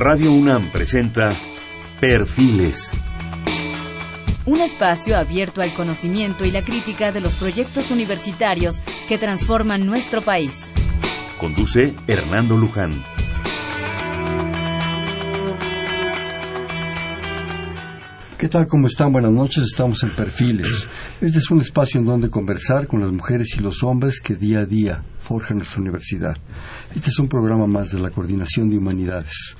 Radio UNAM presenta Perfiles. Un espacio abierto al conocimiento y la crítica de los proyectos universitarios que transforman nuestro país. Conduce Hernando Luján. ¿Qué tal? ¿Cómo están? Buenas noches. Estamos en Perfiles. Este es un espacio en donde conversar con las mujeres y los hombres que día a día universidad. Este es un programa más de la Coordinación de Humanidades.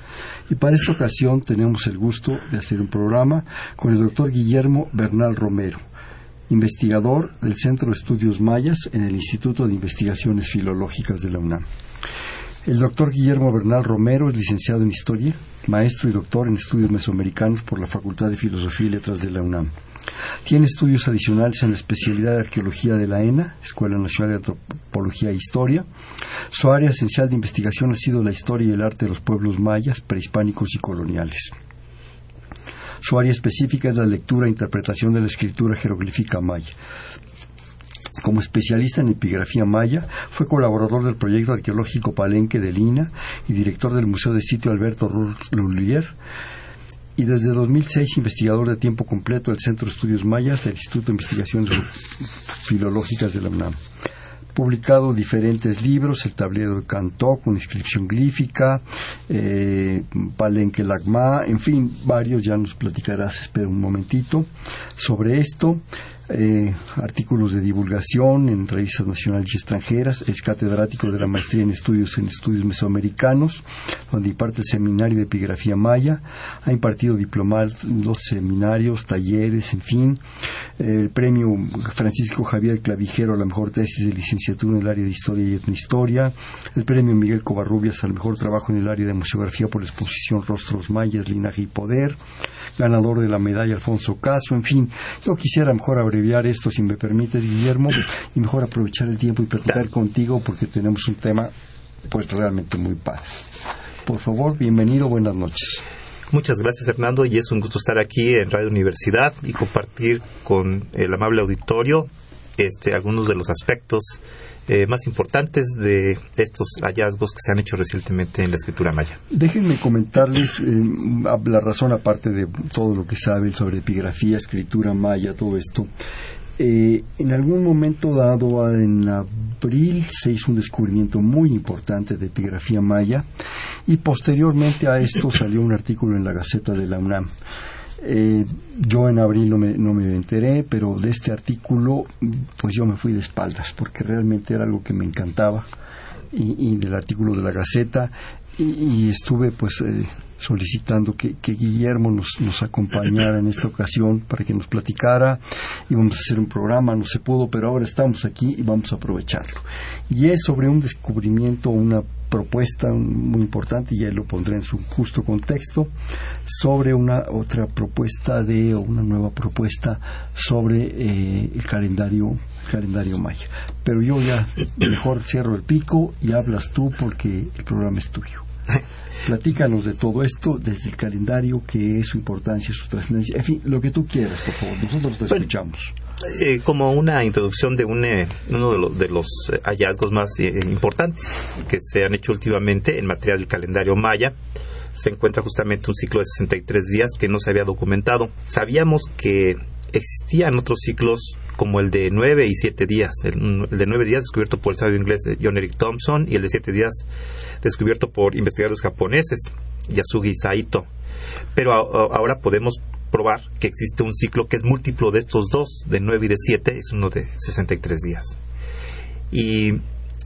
Y para esta ocasión tenemos el gusto de hacer un programa con el doctor Guillermo Bernal Romero, investigador del Centro de Estudios Mayas en el Instituto de Investigaciones Filológicas de la UNAM. El doctor Guillermo Bernal Romero es licenciado en Historia, maestro y doctor en estudios mesoamericanos por la Facultad de Filosofía y Letras de la UNAM. Tiene estudios adicionales en la especialidad de Arqueología de la ENA, Escuela Nacional de Antropología e Historia. Su área esencial de investigación ha sido la historia y el arte de los pueblos mayas, prehispánicos y coloniales. Su área específica es la lectura e interpretación de la escritura jeroglífica maya. Como especialista en epigrafía maya, fue colaborador del proyecto arqueológico Palenque de Lina y director del Museo de Sitio Alberto Lullier y desde 2006 investigador de tiempo completo del Centro de Estudios Mayas del Instituto de Investigaciones Filológicas de la UNAM. Publicado diferentes libros, El tablero de Cantó con inscripción glífica, eh, Palenque Lagma, en fin, varios, ya nos platicarás, espera un momentito, sobre esto. Eh, artículos de divulgación en revistas nacionales y extranjeras, es catedrático de la maestría en estudios en estudios mesoamericanos, donde imparte el seminario de epigrafía maya, ha impartido diplomados, seminarios, talleres, en fin, el premio Francisco Javier Clavijero a la mejor tesis de licenciatura en el área de historia y etnohistoria, el premio Miguel Covarrubias al mejor trabajo en el área de museografía por la exposición Rostros Mayas, Linaje y Poder, ganador de la medalla Alfonso Caso, en fin, yo quisiera mejor abreviar esto si me permites, Guillermo, y mejor aprovechar el tiempo y platicar contigo porque tenemos un tema pues realmente muy padre. Por favor, bienvenido, buenas noches. Muchas gracias Hernando y es un gusto estar aquí en Radio Universidad y compartir con el amable auditorio este, algunos de los aspectos eh, más importantes de estos hallazgos que se han hecho recientemente en la escritura maya. Déjenme comentarles eh, la razón, aparte de todo lo que saben sobre epigrafía, escritura maya, todo esto. Eh, en algún momento dado, en abril, se hizo un descubrimiento muy importante de epigrafía maya y posteriormente a esto salió un artículo en la Gaceta de la UNAM eh, yo en abril no me, no me enteré, pero de este artículo, pues yo me fui de espaldas, porque realmente era algo que me encantaba, y, del artículo de la Gaceta, y, estuve pues eh, solicitando que, Guillermo nos, nos, acompañara en esta ocasión para que nos platicara. Íbamos a hacer un programa, no se pudo, pero ahora estamos aquí y vamos a aprovecharlo. Y es sobre un descubrimiento, una propuesta muy importante, y ya lo pondré en su justo contexto, sobre una otra propuesta de, o una nueva propuesta sobre eh, el calendario, calendario maya. Pero yo ya mejor cierro el pico y hablas tú porque el programa es tuyo. Platícanos de todo esto, desde el calendario, qué es su importancia, su trascendencia, en fin, lo que tú quieras, por favor, nosotros te escuchamos. Eh, como una introducción de eh, uno de, los eh, hallazgos más importantes que se han hecho últimamente en materia del calendario maya, se encuentra justamente un ciclo de 63 días que no se había documentado. Sabíamos que existían otros ciclos como el de 9 y 7 días. El, de 9 días descubierto por el sabio inglés John Eric Thompson y el de 7 días descubierto por investigadores japoneses, Yasugi Saito. Pero ahora podemos probar que existe un ciclo que es múltiplo de estos dos, de 9 y de 7, es uno de 63 días. Y,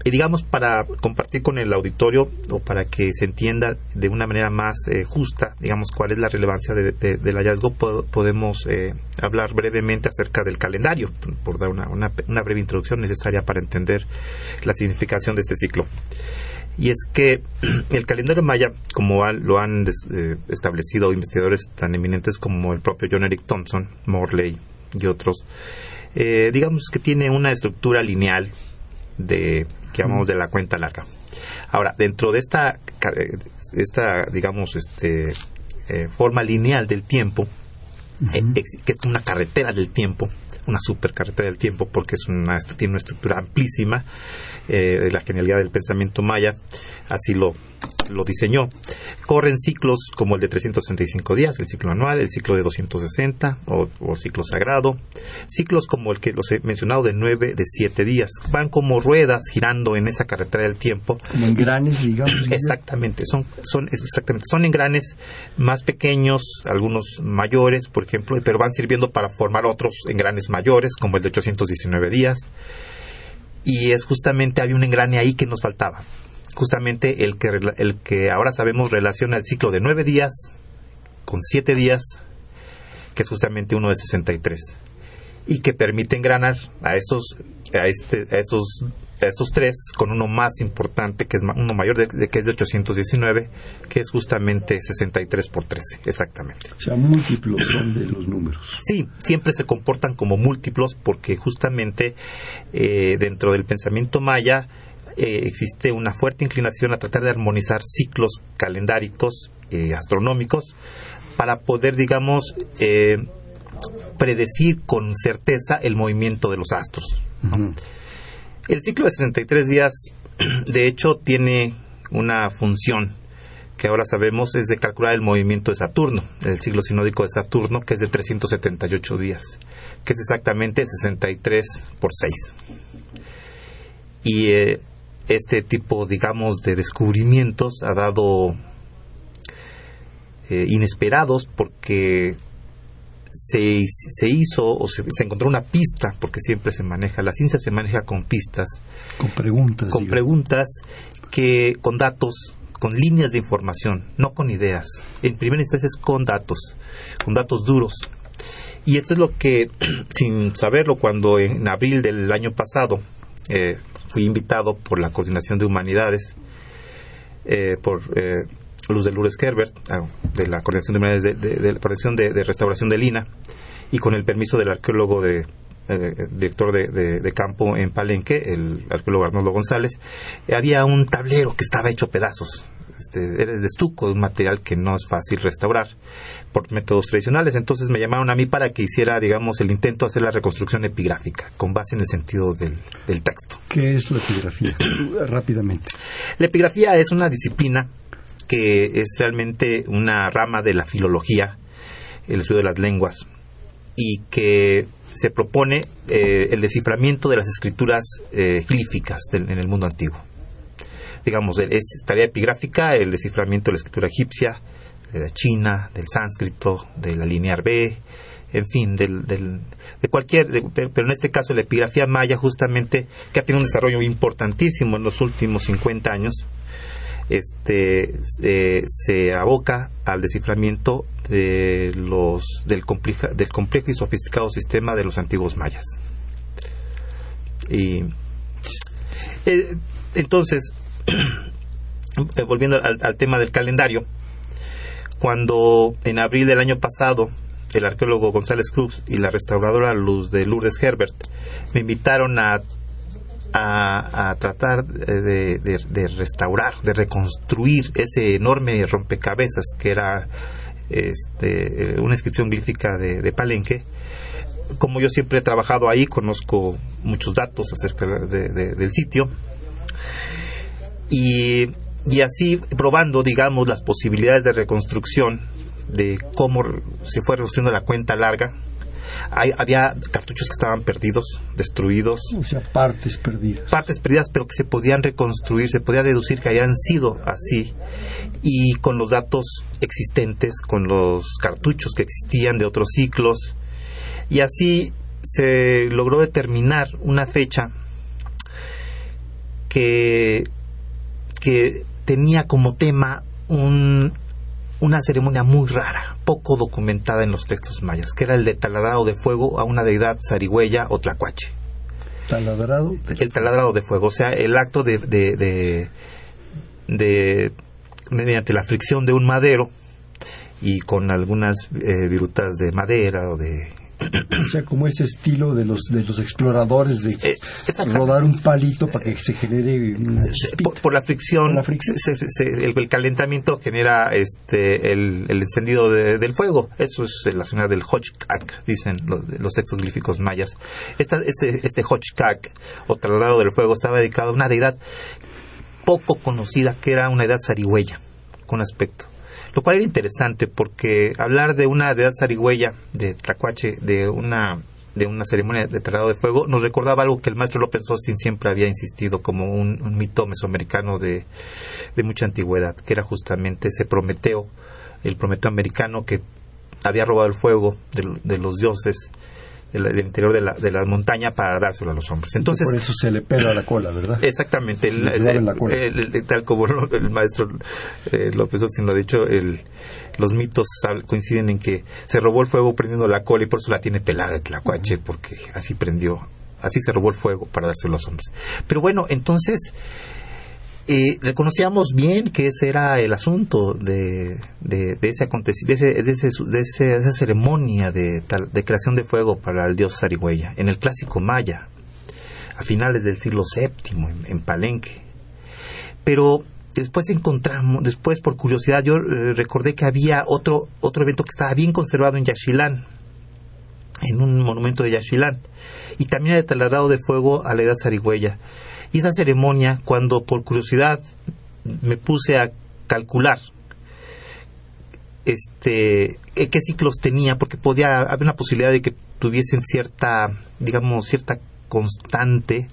digamos, para compartir con el auditorio o para que se entienda de una manera más eh, justa, digamos, cuál es la relevancia del hallazgo, podemos eh, hablar brevemente acerca del calendario, por, dar una, una breve introducción necesaria para entender la significación de este ciclo y es que el calendario maya, como lo han eh, establecido investigadores tan eminentes como el propio John Eric Thompson, Morley y otros, eh, digamos que tiene una estructura lineal de que llamamos de la cuenta larga. Ahora, dentro de esta, esta digamos, este, eh, forma lineal del tiempo, que es una carretera del tiempo, una supercarretera del tiempo porque es una, tiene una estructura amplísima eh, de la genialidad del pensamiento maya, así lo lo diseñó, corren ciclos como el de 365 días, el ciclo anual, el ciclo de 260 o, o ciclo sagrado, ciclos como el que los he mencionado de 9, de 7 días. Van como ruedas girando en esa carretera del tiempo. Como engranes, digamos. Exactamente, son, son, exactamente, son engranes más pequeños, algunos mayores, por ejemplo, pero van sirviendo para formar otros engranes mayores, como el de 819 días. Y es justamente, había un engrane ahí que nos faltaba justamente el que, el que ahora sabemos relaciona el ciclo de nueve días con siete días, que es justamente uno de 63, y que permite engranar a estos, a este, a estos, a estos tres con uno más importante, que es uno mayor, de, que es de 819, que es justamente 63 por 13, exactamente. O sea, múltiplos son de los números. Sí, siempre se comportan como múltiplos porque justamente eh, dentro del pensamiento maya, eh, existe una fuerte inclinación a tratar de armonizar ciclos calendáricos eh, astronómicos para poder, digamos, eh, predecir con certeza el movimiento de los astros. El ciclo de 63 días, de hecho, tiene una función que ahora sabemos es de calcular el movimiento de Saturno, el ciclo sinódico de Saturno, que es de 378 días, que es exactamente 63 por 6. Y este tipo, digamos, de descubrimientos ha dado eh, inesperados porque se, se hizo o se, encontró una pista, porque siempre se maneja, la ciencia se maneja con pistas. Con preguntas. Con preguntas que, con datos, con líneas de información, no con ideas. En primera instancia es con datos, con datos duros. Y esto es lo que, sin saberlo, cuando en abril del año pasado, eh, fui invitado por la Coordinación de Humanidades, eh, por eh, Luz de Lourdes Herbert, ah, de la Coordinación de Humanidades de, la Coordinación de, Restauración de Lina, y con el permiso del arqueólogo de, eh, director de, campo en Palenque, el arqueólogo Arnoldo González, había un tablero que estaba hecho pedazos. Este, era de estuco, de un material que no es fácil restaurar por métodos tradicionales. Entonces me llamaron a mí para que hiciera, digamos, el intento de hacer la reconstrucción epigráfica, con base en el sentido del, texto. ¿Qué es la epigrafía? Rápidamente. La epigrafía es una disciplina que es realmente una rama de la filología, el estudio de las lenguas, y que se propone eh, el desciframiento de las escrituras eh, en el mundo antiguo digamos, es tarea epigráfica el desciframiento de la escritura egipcia, de la china, del sánscrito, de la linear B, en fin, del, de cualquier, pero en este caso la epigrafía maya justamente, que ha tenido un desarrollo importantísimo en los últimos 50 años, este, se aboca al desciframiento de los, del, del complejo y sofisticado sistema de los antiguos mayas. Y eh, entonces, volviendo al, tema del calendario, cuando en abril del año pasado el arqueólogo González Cruz y la restauradora Luz de Lourdes Herbert me invitaron a, tratar de, restaurar, de reconstruir ese enorme rompecabezas que era este, una inscripción glífica de, Palenque. Como yo siempre he trabajado ahí, conozco muchos datos acerca del sitio y, así probando, digamos, las posibilidades de reconstrucción de cómo se fue reconstruyendo la cuenta larga. había cartuchos que estaban perdidos, destruidos. O sea, partes perdidas. Partes perdidas, pero que se podían reconstruir, se podía deducir que habían sido así. Y con los datos existentes, con los cartuchos que existían de otros ciclos. Y así se logró determinar una fecha que que tenía como tema una ceremonia muy rara, poco documentada en los textos mayas, que era el de taladrado de fuego a una deidad zarigüeya o tlacuache. ¿Taladrado? El taladrado de fuego, o sea, el acto de, de, de, mediante la fricción de un madero y con algunas eh, virutas de madera o de o sea, como ese estilo de los de los exploradores de eh, rodar un palito para que se genere por, la fricción, el, calentamiento genera este el, encendido del fuego. Eso es la señal del Hochkak, dicen los, textos glíficos mayas. este este Hochkak o traslado del fuego estaba dedicado a una deidad poco conocida, que era una edad zarigüeya, con aspecto. Lo cual era interesante porque hablar de una edad zarigüeya, de Tlacuache, de una de una ceremonia de traslado de fuego, nos recordaba algo que el maestro López Austin siempre había insistido como un, mito mesoamericano de, de, mucha antigüedad, que era justamente ese Prometeo, el Prometeo americano que había robado el fuego de los dioses del, interior de la, de la, montaña para dárselo a los hombres. Entonces, por eso se le pega la cola, ¿verdad? Exactamente, tal como el maestro eh, López Austin lo ha dicho, los mitos coinciden en que se robó el fuego prendiendo la cola y por eso la tiene pelada de Tlacuache, porque así prendió, así se robó el fuego para dárselo a los hombres. Pero bueno, entonces y reconocíamos bien que ese era el asunto de, de, ese de, de, esa ceremonia de, creación de fuego para el dios Zarigüeya, en el clásico maya, a finales del siglo VII, en, Palenque. Pero después encontramos, después por curiosidad, yo eh, recordé que había otro, otro evento que estaba bien conservado en Yaxilán, en un monumento de Yaxilán, y también era trasladado de fuego a la edad zarigüeya. Y esa ceremonia, cuando por curiosidad me puse a calcular este eh, qué ciclos tenía, porque podía haber una posibilidad de que tuviesen cierta, digamos, cierta constante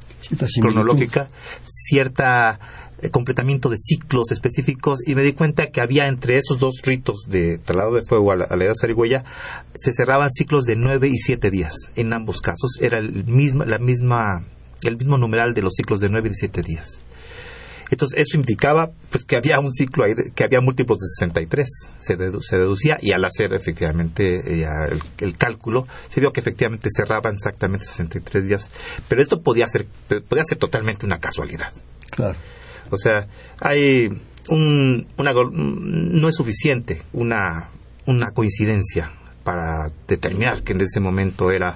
cronológica, cierta eh, completamiento de ciclos específicos y me di cuenta que había entre esos dos ritos de traslado de fuego a la, edad zarigüeya se cerraban ciclos de nueve y siete días en ambos casos. Era el misma, la misma el mismo numeral de los ciclos de 9 y 7 días. Entonces, eso indicaba pues, que había un ciclo ahí, que había múltiplos de 63, se, se deducía, y al hacer efectivamente eh, el, cálculo, se vio que efectivamente cerraban exactamente 63 días. Pero esto podía ser, podía ser totalmente una casualidad. Claro. O sea, hay un, una, no es suficiente una, una coincidencia para determinar que en ese momento era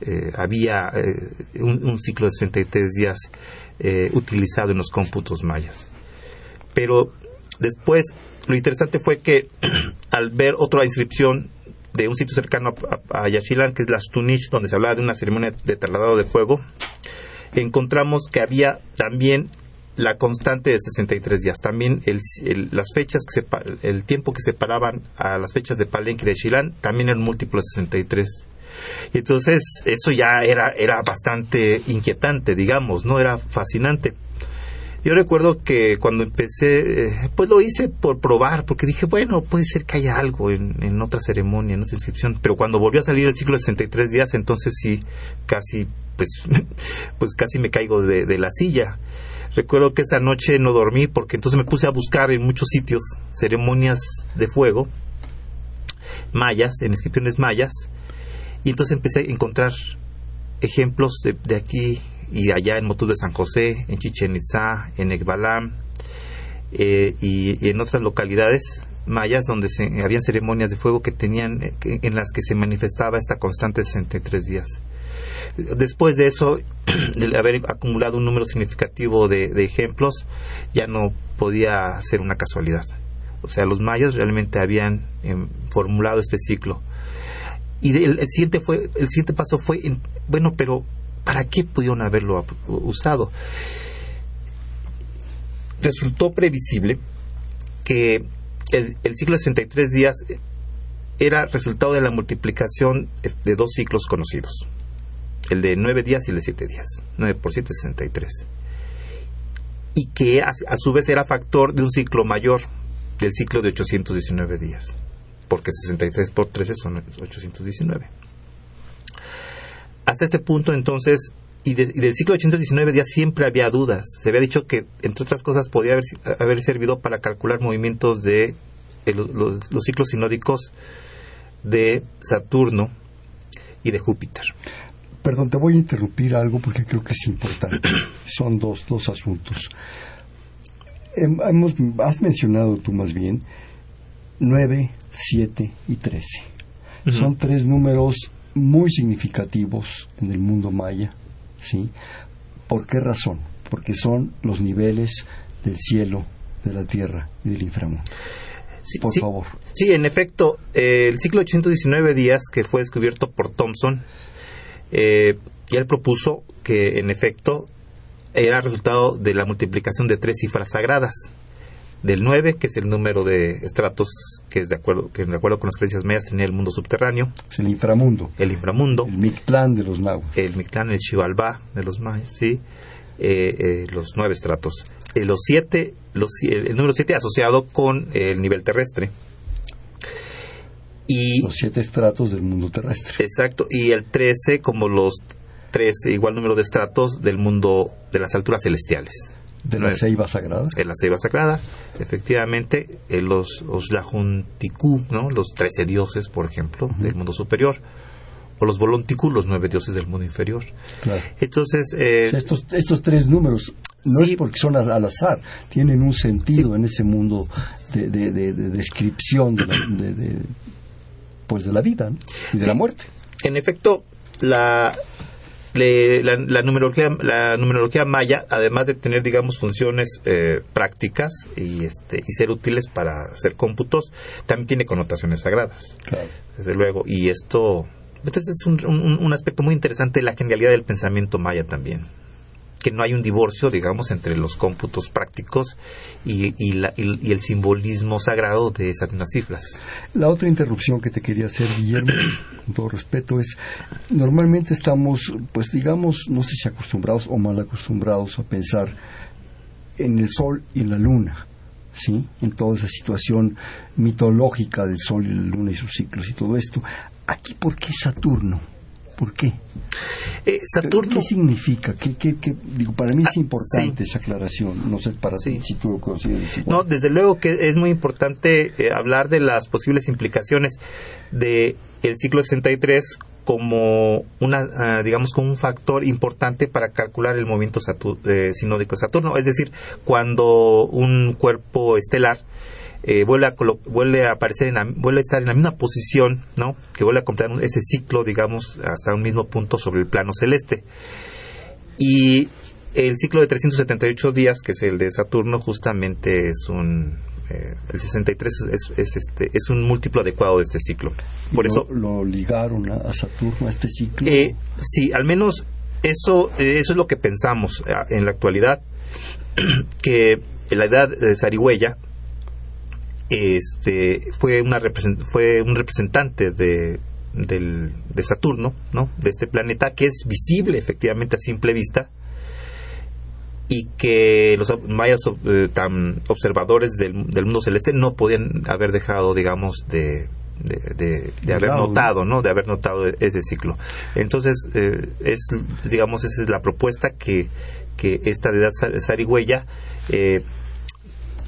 eh, había eh, un, ciclo de 63 días eh, utilizado en los cómputos mayas. Pero después, lo interesante fue que al ver otra inscripción de un sitio cercano a, a, que es las Tunich, donde se hablaba de una ceremonia de trasladado de fuego, encontramos que había también la constante de 63 días. También el, las fechas que el tiempo que separaban a las fechas de Palenque y de Chilán también eran múltiplos de 63 y entonces eso ya era, era bastante inquietante, digamos, no era fascinante. Yo recuerdo que cuando empecé, eh, pues lo hice por probar, porque dije, bueno, puede ser que haya algo en, en otra ceremonia, en otra inscripción. Pero cuando volvió a salir el ciclo de 63 días, entonces sí, casi, pues, pues casi me caigo de la silla. Recuerdo que esa noche no dormí porque entonces me puse a buscar en muchos sitios ceremonias de fuego mayas, en inscripciones mayas, y entonces empecé a encontrar ejemplos de, aquí y allá en Motul de San José, en Chichen Itza, en Ekbalam eh, y, en otras localidades mayas donde se, habían ceremonias de fuego que tenían eh, en las que se manifestaba esta constante 63 días. Después de eso, de haber acumulado un número significativo de, ejemplos, ya no podía ser una casualidad. O sea, los mayas realmente habían em, formulado este ciclo. Y el, siguiente fue el siguiente paso fue bueno pero para qué pudieron haberlo usado resultó previsible que el, el ciclo de 63 días era resultado de la multiplicación de dos ciclos conocidos el de 9 días y el de 7 días 9 por 7 63 y que a, su vez era factor de un ciclo mayor del ciclo de 819 días porque 63 por 13 son 819. Hasta este punto, entonces, y, del ciclo 819 días siempre había dudas. Se había dicho que, entre otras cosas, podía haber, servido para calcular movimientos de los, ciclos sinódicos de Saturno y de Júpiter. Perdón, te voy a interrumpir algo porque creo que es importante. Son dos, dos asuntos. Hemos, has mencionado tú más bien 9, 7 y 13. Son tres números muy significativos en el mundo maya. ¿sí? ¿Por qué razón? Porque son los niveles del cielo, de la tierra y del inframundo. por favor. Sí, en efecto, eh, el ciclo 819 días que fue descubierto por Thomson, eh, ya él propuso que en efecto era resultado de la multiplicación de tres cifras sagradas. Del 9, que es el número de estratos que, es de acuerdo, que de acuerdo con las creencias mayas tenía el mundo subterráneo. Es el inframundo. El inframundo. El Mictlán de los nahuas. El Mictlán, el Xibalbá de los mayas, sí. Eh, eh, los nueve estratos. Eh, los siete, los, el número 7 asociado con el nivel terrestre. Y, los siete estratos del mundo terrestre. Exacto. Y el 13 como los 13, igual número de estratos del mundo de las alturas celestiales. De la ceiba sagrada. De la ceiba sagrada, efectivamente, los Oslajunticú, ¿no? los 13 dioses, por ejemplo, del mundo superior o los Volonticú, los nueve dioses del mundo inferior. Claro. Entonces, eh, estos, estos tres números no es porque son al azar, tienen un sentido en ese mundo de, de, de, de descripción de la, pues de la vida y de la muerte. En efecto, la, la, la, numerología, la numerología maya, además de tener, digamos, funciones eh, prácticas y, este, y ser útiles para hacer cómputos, también tiene connotaciones sagradas. Claro. Desde luego. Y esto, este es un, un, un aspecto muy interesante de la genialidad del pensamiento maya también que no hay un divorcio, digamos, entre los cómputos prácticos y, y, la, y, y el simbolismo sagrado de esas unas cifras. La otra interrupción que te quería hacer, Guillermo, con todo respeto, es normalmente estamos, pues digamos, no sé si acostumbrados o mal acostumbrados a pensar en el sol y la luna. ¿Sí? En toda esa situación mitológica del Sol y la Luna y sus ciclos y todo esto. Aquí, ¿por qué Saturno? ¿Por qué? Eh, Saturno. ¿Qué significa? ¿Qué, qué, qué? Digo, para mí es importante sí. esa aclaración. No sé para Sí. si tú lo consideras. No, desde luego que es muy importante eh, hablar de las posibles implicaciones de el ciclo 63 como una, ah, digamos, como un factor importante para calcular el movimiento Satur- eh, sinódico de Saturno. Es decir, cuando un cuerpo estelar eh, vuelve, a vuelve a aparecer, en la- vuelve a estar en la misma posición, ¿no? Que vuelve a completar ese ciclo, digamos, hasta un mismo punto sobre el plano celeste. Y el ciclo de 378 días, que es el de Saturno, justamente es un eh, el 63 es, es, este, es un múltiplo adecuado de este ciclo. Por lo, eso, lo ligaron a, Saturno, a este ciclo. eh, sí, al menos eso, eh, eso es lo que pensamos eh, en la actualidad, que la edad de Zarigüeya este, fue, una represent fue un representante de, del, de Saturno, ¿no? de este planeta, que es visible efectivamente a simple vista, y que los mayas eh, tan observadores del, del, mundo celeste no podían haber dejado, digamos, de, de, de, de haber Claro, notado, ¿no? De haber notado ese ciclo. Entonces, eh, es, digamos, esa es la propuesta que, que esta deidad zarigüeya eh,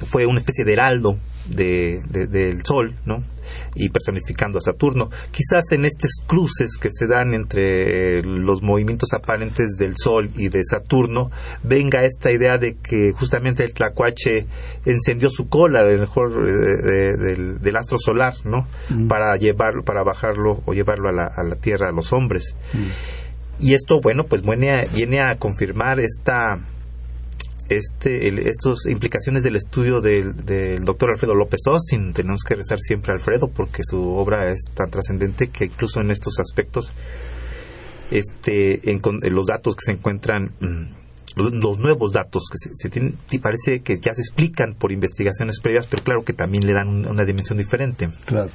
fue una especie de heraldo de, de, del Sol, ¿no? Y personificando a Saturno. Quizás en estos cruces que se dan entre los movimientos aparentes del Sol y de Saturno, venga esta idea de que justamente el Tlacuache encendió su cola del mejor eh, de, del, del, astro solar, ¿no? Mm. Para llevarlo, para bajarlo o llevarlo a la, a la Tierra a los hombres. Mm. Y esto, bueno, pues viene a, viene a confirmar esta este, el, estas implicaciones del estudio del, del, doctor Alfredo López Austin. Tenemos que rezar siempre a Alfredo porque su obra es tan trascendente que incluso en estos aspectos, este, en, en los datos que se encuentran, los, los nuevos datos que se, se, tienen, parece que ya se explican por investigaciones previas, pero claro que también le dan una dimensión diferente. Claro.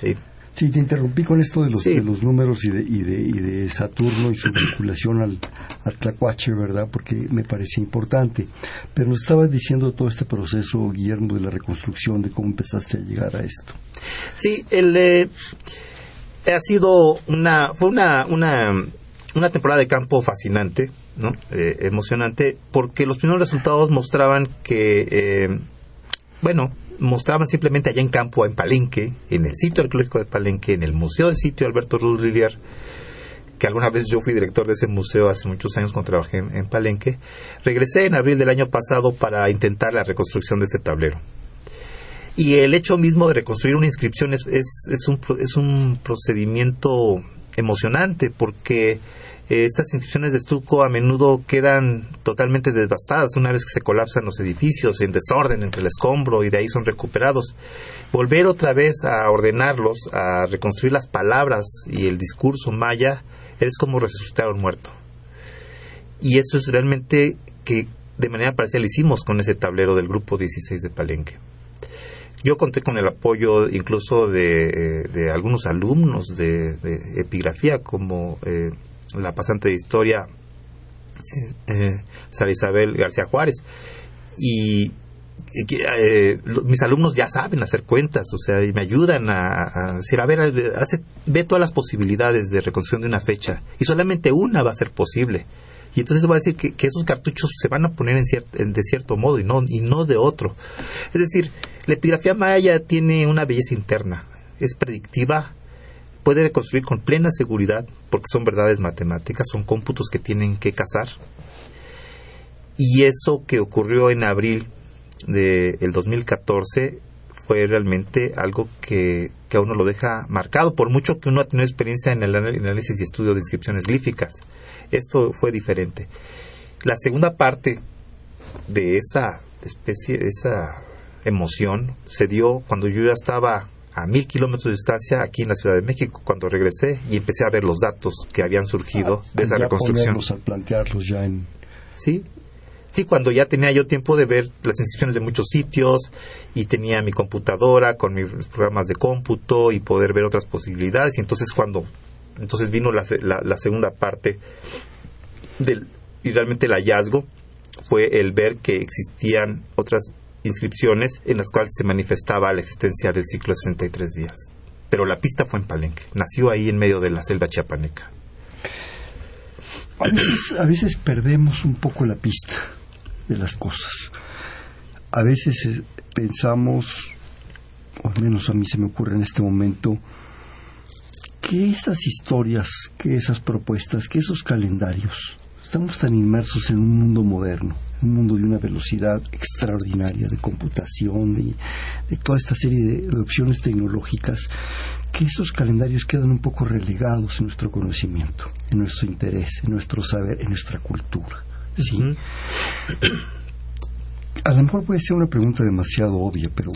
Sí. Sí, te interrumpí con esto de los, sí. de los números y de, y, de, y de Saturno y su vinculación al, al Tlacuache, ¿verdad? Porque me parece importante. Pero nos estabas diciendo todo este proceso, Guillermo, de la reconstrucción, de cómo empezaste a llegar a esto. Sí, el, eh, ha sido una, fue una, una, una temporada de campo fascinante, ¿no? Eh, emocionante, porque los primeros resultados mostraban que, eh, bueno, mostraban simplemente allá en campo, en Palenque, en el sitio arqueológico de Palenque, en el museo del sitio Alberto Ruz Liliar, que alguna vez yo fui director de ese museo hace muchos años cuando trabajé en, en, Palenque. Regresé en abril del año pasado para intentar la reconstrucción de este tablero. Y el hecho mismo de reconstruir una inscripción es, es, es, un, es un procedimiento emocionante porque estas inscripciones de estuco a menudo quedan totalmente devastadas una vez que se colapsan los edificios en desorden entre el escombro y de ahí son recuperados. Volver otra vez a ordenarlos, a reconstruir las palabras y el discurso maya, es como resucitar a un muerto. Y eso es realmente que de manera parcial hicimos con ese tablero del grupo 16 de Palenque. Yo conté con el apoyo incluso de, algunos alumnos de, epigrafía, como eh, la pasante de historia eh, eh, Sara Isabel García Juárez. Y eh, mis alumnos ya saben hacer cuentas, o sea, y me ayudan a, decir, a ver, hace, ve todas las posibilidades de reconstrucción de una fecha, y solamente una va a ser posible. Y entonces va a decir que, esos cartuchos se van a poner en de cierto modo y no, y no de otro. Es decir, la epigrafía maya tiene una belleza interna, es predictiva, puede reconstruir con plena seguridad, porque son verdades matemáticas, son cómputos que tienen que casar. Y eso que ocurrió en abril del de 2014 fue realmente algo que, que, a uno lo deja marcado, por mucho que uno ha tenido experiencia en el análisis y estudio de inscripciones glíficas. Esto fue diferente. La segunda parte de esa especie, de esa emoción, se dio cuando yo ya estaba a mil kilómetros de distancia aquí en la Ciudad de México cuando regresé y empecé a ver los datos que habían surgido de esa reconstrucción. a plantearlos ya en... Sí, sí, cuando ya tenía yo tiempo de ver las inscripciones de muchos sitios y tenía mi computadora con mis programas de cómputo y poder ver otras posibilidades y entonces cuando entonces vino la, la, segunda parte del y realmente el hallazgo fue el ver que existían otras inscripciones en las cuales se manifestaba la existencia del ciclo de 63 días. Pero la pista fue en Palenque, nació ahí en medio de la selva chiapaneca. A veces, perdemos un poco la pista de las cosas. A veces eh, pensamos, o al menos a mí se me ocurre en este momento, que esas historias, que esas propuestas, que esos calendarios, estamos tan inmersos en un mundo moderno, un mundo de una velocidad extraordinaria de computación, de, de toda esta serie de, opciones tecnológicas, que esos calendarios quedan un poco relegados en nuestro conocimiento, en nuestro interés, en nuestro saber, en nuestra cultura. ¿sí? A lo mejor puede ser una pregunta demasiado obvia, pero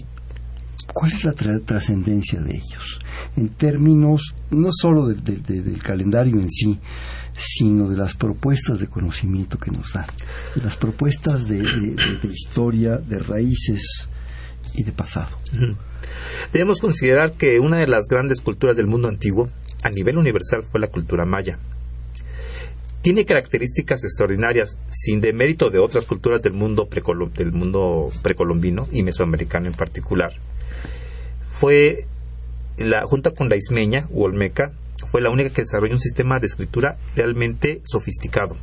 ¿cuál es la trascendencia de ellos? En términos no solo del calendario en sí, sino de las propuestas de conocimiento que nos dan, de las propuestas de, historia, de raíces y de pasado. Debemos considerar que una de las grandes culturas del mundo antiguo, a nivel universal, fue la cultura maya. Tiene características extraordinarias, sin demérito de otras culturas del mundo, del mundo precolombino y mesoamericano en particular. Fue la, junto con la ismeña u olmeca, fue la única que desarrolló un sistema de escritura realmente sofisticado.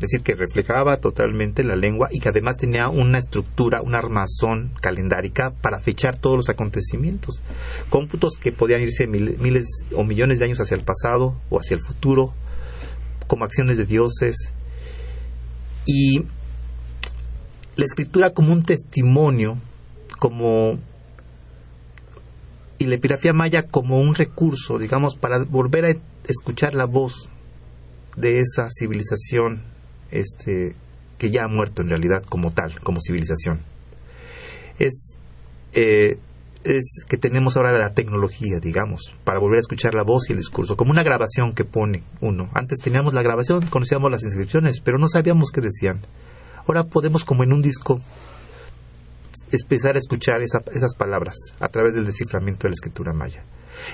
Es decir, que reflejaba totalmente la lengua y que además tenía una estructura, una armazón calendárica para fechar todos los acontecimientos. Cómputos que podían irse miles o millones de años hacia el pasado o hacia el futuro, como acciones de dioses. Y la escritura como un testimonio, como y la epigrafía maya como un recurso, digamos, para volver a escuchar la voz de esa civilización este, que ya ha muerto en realidad como tal, como civilización. Es, eh, es que tenemos ahora la tecnología, digamos, para volver a escuchar la voz y el discurso, como una grabación que pone uno. Antes teníamos la grabación, conocíamos las inscripciones, pero no sabíamos qué decían. Ahora podemos, como en un disco, empezar a escuchar esas palabras a través del desciframiento de la escritura maya.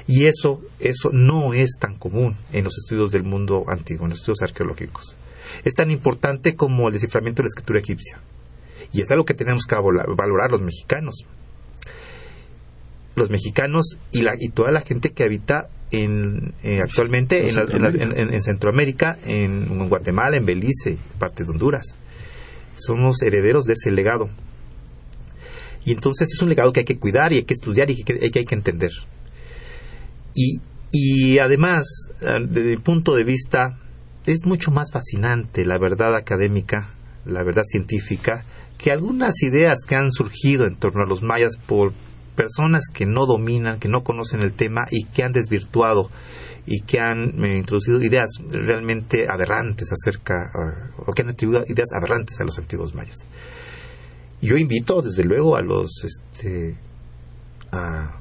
Y eso, eso no es tan común en los estudios del mundo antiguo, en los estudios arqueológicos. Es tan importante como el desciframiento de la escritura egipcia. Y es algo que tenemos que valorar los mexicanos. Los mexicanos y, la, y toda la gente que habita en, eh, actualmente en, Centroamérica, en, Guatemala, en Belice, parte de Honduras. Somos herederos de ese legado. Y entonces es un legado que hay que cuidar y hay que estudiar y que, hay que entender. Y, y además, ah, desde mi punto de vista, es mucho más fascinante la verdad académica, la verdad científica, que algunas ideas que han surgido en torno a los mayas por personas que no dominan, que no conocen el tema y que han desvirtuado y que han eh, introducido ideas realmente aberrantes acerca, ah, o que han atribuido ideas aberrantes a los antiguos mayas. Yo invito, desde luego, a los, este, a,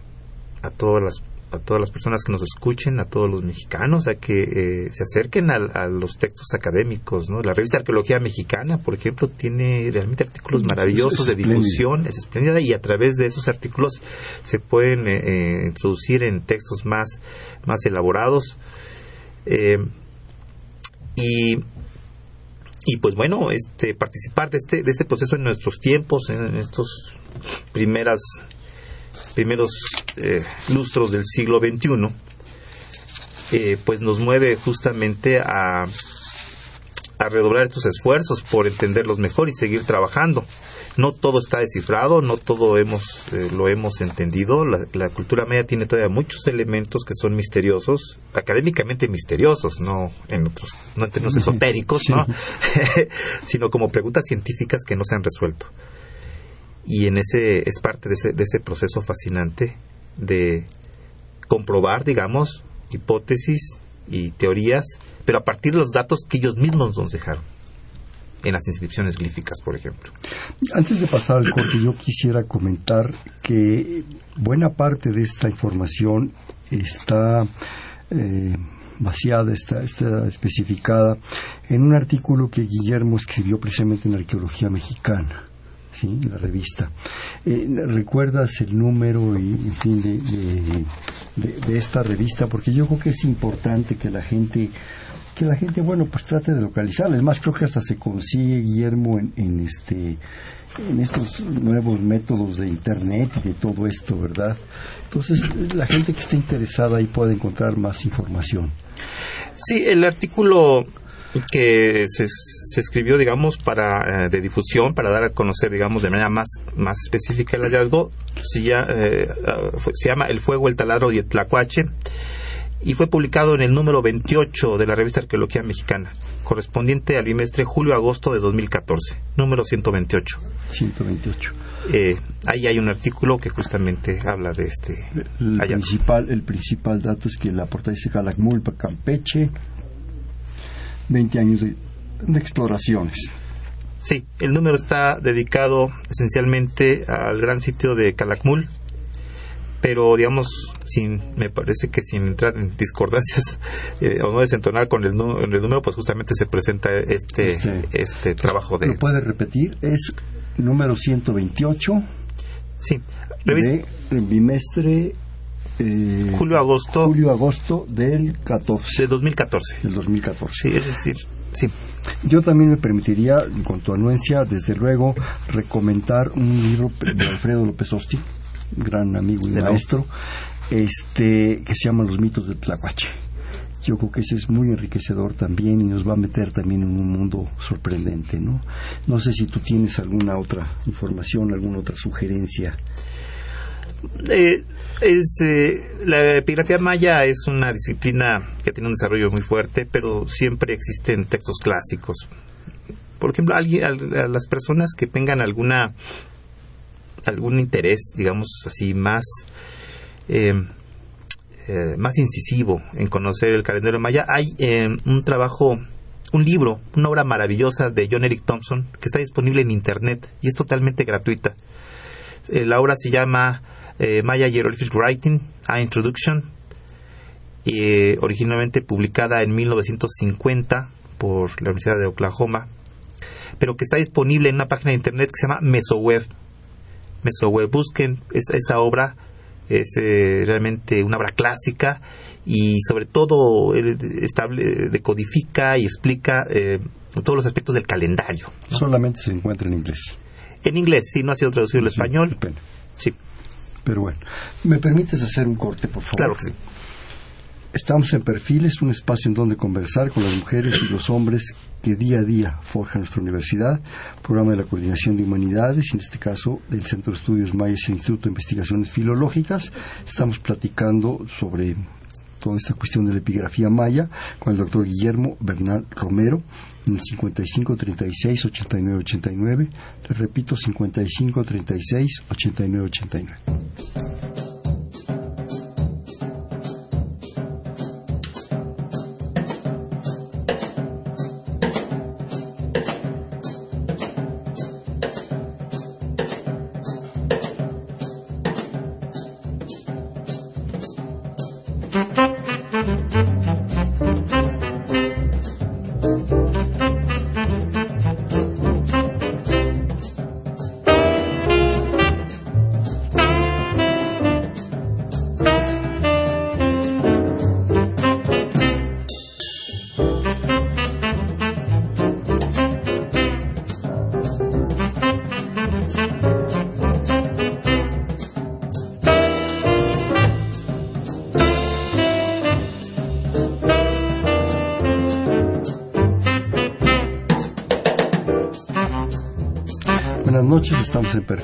todas las a todas las personas que nos escuchen, a todos los mexicanos, a que eh, se acerquen a, los textos académicos. ¿no? La revista Arqueología Mexicana, por ejemplo, tiene realmente artículos maravillosos de difusión, es espléndida, y a través de esos artículos se pueden eh, eh, introducir en textos más, más elaborados. y y pues bueno este participar de este de este proceso en nuestros tiempos en estos primeras primeros eh, lustros del siglo XXI, eh, pues nos mueve justamente a, a redoblar estos esfuerzos por entenderlos mejor y seguir trabajando. No todo está descifrado, no todo hemos, eh, lo hemos entendido. La, cultura maya tiene todavía muchos elementos que son misteriosos, académicamente misteriosos, no en otros, no en términos esotéricos, sino como preguntas científicas que no se han resuelto. Y en ese es parte de ese, de ese proceso fascinante de comprobar, digamos, hipótesis y teorías, pero a partir de los datos que ellos mismos nos dejaron en las inscripciones glíficas, por ejemplo. Antes de pasar al corte, yo quisiera comentar que buena parte de esta información está eh, vaciada, está, está especificada en un artículo que Guillermo escribió precisamente en Arqueología Mexicana ¿sí? la revista. Eh, ¿Recuerdas el número y, en fin, de, de, esta revista? Porque yo creo que es importante que la gente que la gente, bueno, pues trate de localizarla. Es más, creo que hasta se consigue, Guillermo, en, en este en estos nuevos métodos de internet y de todo esto, ¿verdad? Entonces, la gente que esté interesada ahí puede encontrar más información. Sí, el artículo que se, se escribió, digamos, para eh, de difusión, para dar a conocer, digamos, de manera más, más específica el hallazgo, se, eh, ah, se llama El fuego, el taladro y el tlacuache, y fue publicado en el número 28 de la revista Arqueología Mexicana, correspondiente al bimestre julio-agosto de 2014, número 128. 128. Eh, ahí hay un artículo que justamente habla de este el principal el principal dato es que la portada dice Calakmul Campeche 20 años de, exploraciones. Sí, el número está dedicado esencialmente al gran sitio de Calakmul, pero digamos, sin, me parece que sin entrar en discordancias eh, o no desentonar con el, el, número, pues justamente se presenta este, este, este trabajo de... ¿Lo puede repetir? Es número 128. Sí. De bimestre eh, julio-agosto. Julio-agosto del 14. De 2014. Del 2014. Sí, es decir, sí. Yo también me permitiría, con tu anuencia, desde luego, recomendar un libro de Alfredo López Osti, gran amigo y maestro, este, que se llama Los mitos de Tlahuache. Yo creo que ese es muy enriquecedor también y nos va a meter también en un mundo sorprendente, ¿no? No sé si tú tienes alguna otra información, alguna otra sugerencia. Eh, es, eh, la epigrafía maya es una disciplina que tiene un desarrollo muy fuerte, pero siempre existen textos clásicos. Por ejemplo, alguien, a, las personas que tengan alguna algún interés, digamos así, más eh, eh, más incisivo en conocer el calendario maya, hay un trabajo, un libro, una obra maravillosa de John Eric Thompson que está disponible en internet y es totalmente gratuita. la obra se llama eh, Maya Hieroglyphic Writing, A Introduction, eh, originalmente publicada en 1950 por la Universidad de Oklahoma, pero que está disponible en una página de internet que se llama Mesoweb. Mesoweb, busquen esa obra, es eh, realmente una obra clásica y sobre todo estable, decodifica y explica todos los aspectos del calendario. Solamente se encuentra en inglés. En inglés, sí, no ha sido traducido al español. Sí. Pero bueno, ¿me permites hacer un corte, por favor? Claro que sí. Estamos en Perfiles, un espacio en donde conversar con las mujeres y los hombres que día a día forjan nuestra universidad, programa de la Coordinación de Humanidades, en este caso del Centro de Estudios Mayas e Instituto de Investigaciones Filológicas. Estamos platicando sobre toda esta cuestión de la epigrafía maya con el doctor Guillermo Bernal Romero en el 55 36 89 89. Le repito, 55 36 89 89.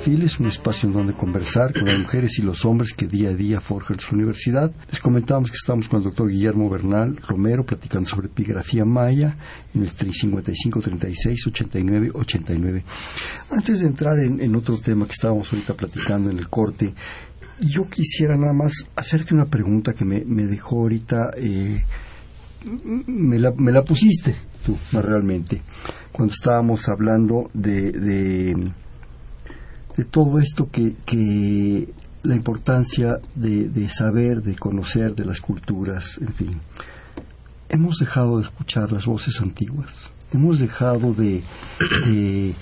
Un espacio en donde conversar con las mujeres y los hombres que día a día forjan su universidad. Les comentábamos que estamos con el doctor Guillermo Bernal Romero platicando sobre epigrafía maya en el 55 36 89 89. Antes de entrar en, otro tema que estábamos ahorita platicando en el corte, yo quisiera nada más hacerte una pregunta que me, dejó ahorita, eh, me, la, pusiste tú, no realmente cuando estábamos hablando de, todo esto que, que la importancia de, de, saber, de conocer de las culturas, en fin. Hemos dejado de escuchar las voces antiguas, hemos dejado de, de,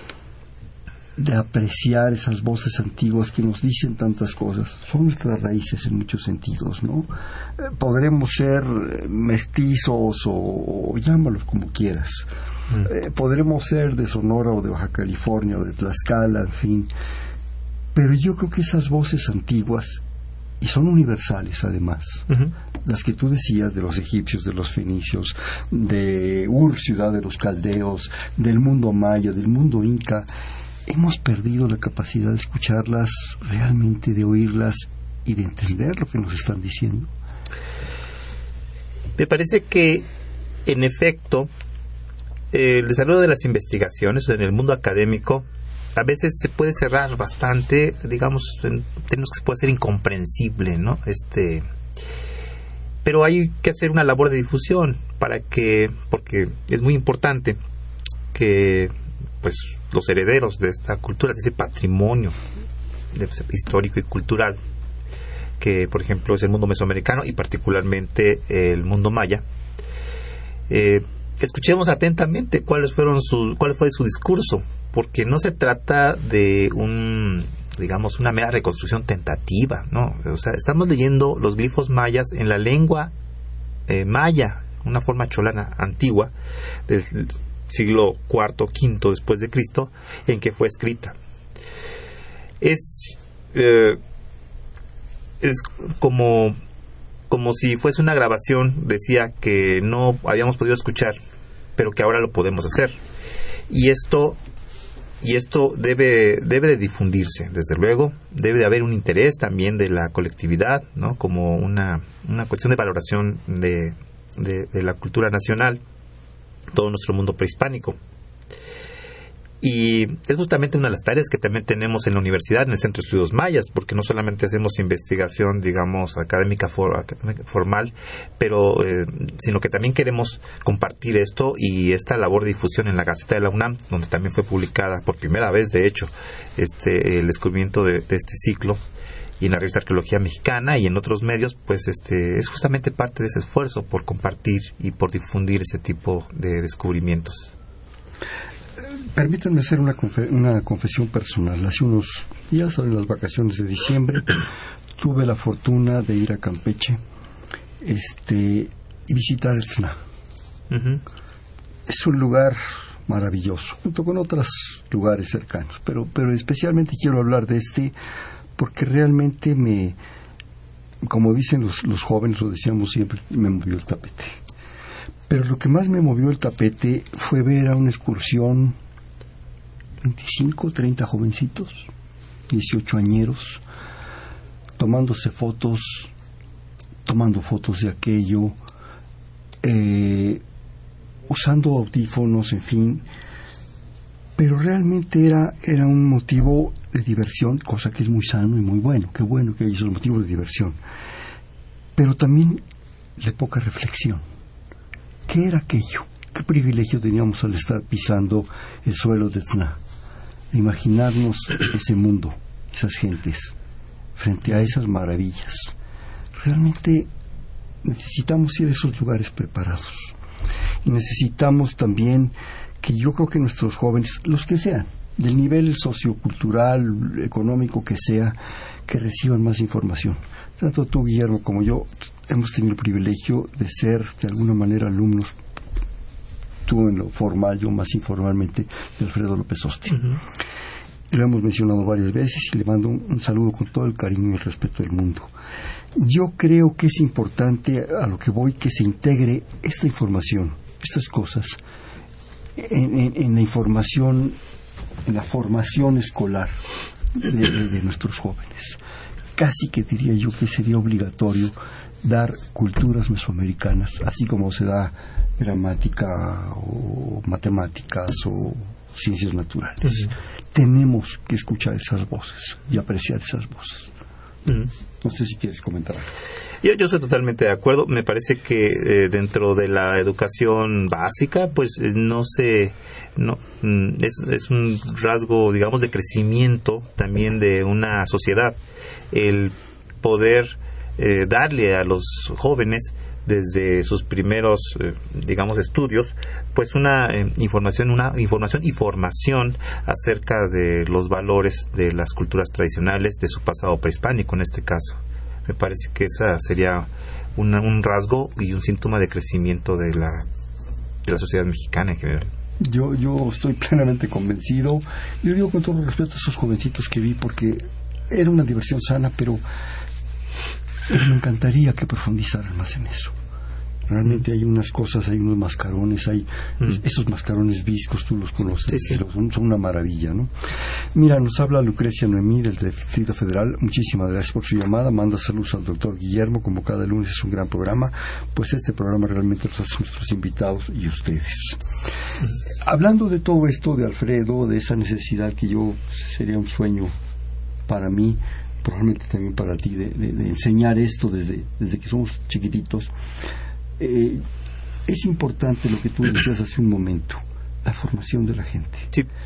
de, apreciar esas voces antiguas que nos dicen tantas cosas. Son nuestras raíces en muchos sentidos, ¿no? Eh, podremos ser mestizos o, o llámalos como quieras Mm. Eh, podremos ser de Sonora o de Baja California o de Tlaxcala, en fin. Pero yo creo que esas voces antiguas, y son universales además, las que tú decías de los egipcios, de los fenicios, de Ur, ciudad de los caldeos, del mundo maya, del mundo inca, hemos perdido la capacidad de escucharlas, realmente de oírlas y de entender lo que nos están diciendo. Me parece que, en efecto, el desarrollo de las investigaciones en el mundo académico a veces se puede cerrar bastante, digamos, en términos que puede ser incomprensible, ¿no? Este, pero hay que hacer una labor de difusión para que, porque es muy importante que, pues, los herederos de esta cultura, de ese patrimonio histórico y cultural, que, por ejemplo, es el mundo mesoamericano y particularmente el mundo maya, eh, escuchemos atentamente cuáles fueron su, cuál fue su discurso, porque no se trata de un digamos una mera reconstrucción tentativa, ¿no? O sea, estamos leyendo los glifos mayas en la lengua eh, maya, una forma cholana antigua siglo IV, V después de Cristo, en que fue escrita. Es eh, es como como si fuese una grabación, decía que no habíamos podido escuchar, pero que ahora lo podemos hacer. Y esto y esto debe debe de difundirse, desde luego, debe de haber un interés también de la colectividad, ¿no? Como una, una cuestión de valoración de, de la cultura nacional, todo nuestro mundo prehispánico. Y es justamente una de las tareas que también tenemos en la universidad, en el Centro de Estudios Mayas, porque no solamente hacemos investigación, digamos, académica formal, pero eh, sino que también queremos compartir esto y esta labor de difusión en la Gaceta de la UNAM, donde también fue publicada por primera vez, de hecho, este el descubrimiento de, este ciclo y en la revista Arqueología Mexicana y en otros medios, pues este es justamente parte de ese esfuerzo por compartir y por difundir ese tipo de descubrimientos. Permítanme hacer una, una confesión personal. Hace unos días, en las vacaciones de diciembre, tuve la fortuna de ir a Campeche este, y visitar el SNA. Es un lugar maravilloso, junto con otros lugares cercanos, pero, pero especialmente quiero hablar de este porque realmente me, como dicen los, los jóvenes, lo decíamos siempre, me movió el tapete. Pero lo que más me movió el tapete fue ver a una excursión 25, 30 jovencitos, 18 añeros, tomándose fotos, tomando fotos de aquello, eh, usando audífonos, en fin. Pero realmente era, era un motivo de diversión, cosa que es muy sano y muy bueno. Qué bueno que hay esos motivos de diversión. Pero también de poca reflexión. ¿Qué era aquello? ¿Qué privilegio teníamos al estar pisando el suelo de Tna? imaginarnos ese mundo, esas gentes, frente a esas maravillas. Realmente necesitamos ir a esos lugares preparados. Y necesitamos también que yo creo que nuestros jóvenes, los que sean, del nivel sociocultural, económico que sea, que reciban más información. Tanto tú, Guillermo, como yo hemos tenido el privilegio de ser, de alguna manera, alumnos tú en lo formal, yo más informalmente, de Alfredo López Osti. Lo hemos mencionado varias veces y le mando un, saludo con todo el cariño y el respeto del mundo. Yo creo que es importante a lo que voy que se integre esta información, estas cosas, en, la información en la formación escolar de, nuestros jóvenes. Casi que diría yo que sería obligatorio dar culturas mesoamericanas, así como se da gramática o matemáticas o ciencias naturales. Tenemos que escuchar esas voces y apreciar esas voces. No sé si quieres comentar algo. Yo, yo estoy totalmente de acuerdo. Me parece que eh, dentro de la educación básica, pues eh, no se. No, mm, es, es un rasgo, digamos, de crecimiento también de una sociedad. El poder eh, darle a los jóvenes desde sus primeros, digamos, estudios, pues una información, una información y formación acerca de los valores de las culturas tradicionales de su pasado prehispánico en este caso. Me parece que esa sería un rasgo y un síntoma de crecimiento de la, de la sociedad mexicana en general. Yo, yo estoy plenamente convencido. Yo digo con todo respeto a esos jovencitos que vi porque era una diversión sana, pero, pero me encantaría que profundizaran más en eso. Realmente hay unas cosas, hay unos mascarones, hay mm. esos mascarones viscos, tú los conoces, Son, una maravilla, ¿no? Mira, nos habla Lucrecia Noemí del Distrito Federal. Muchísimas gracias por su llamada. Manda saludos al doctor Guillermo, como cada lunes es un gran programa. Pues este programa realmente los hace nuestros invitados y ustedes. Mm. Hablando de todo esto, de Alfredo, de esa necesidad que yo sería un sueño para mí, probablemente también para ti, de, enseñar esto desde, desde que somos chiquititos. Eh, es importante lo que tú decías hace un momento, la formación de la gente.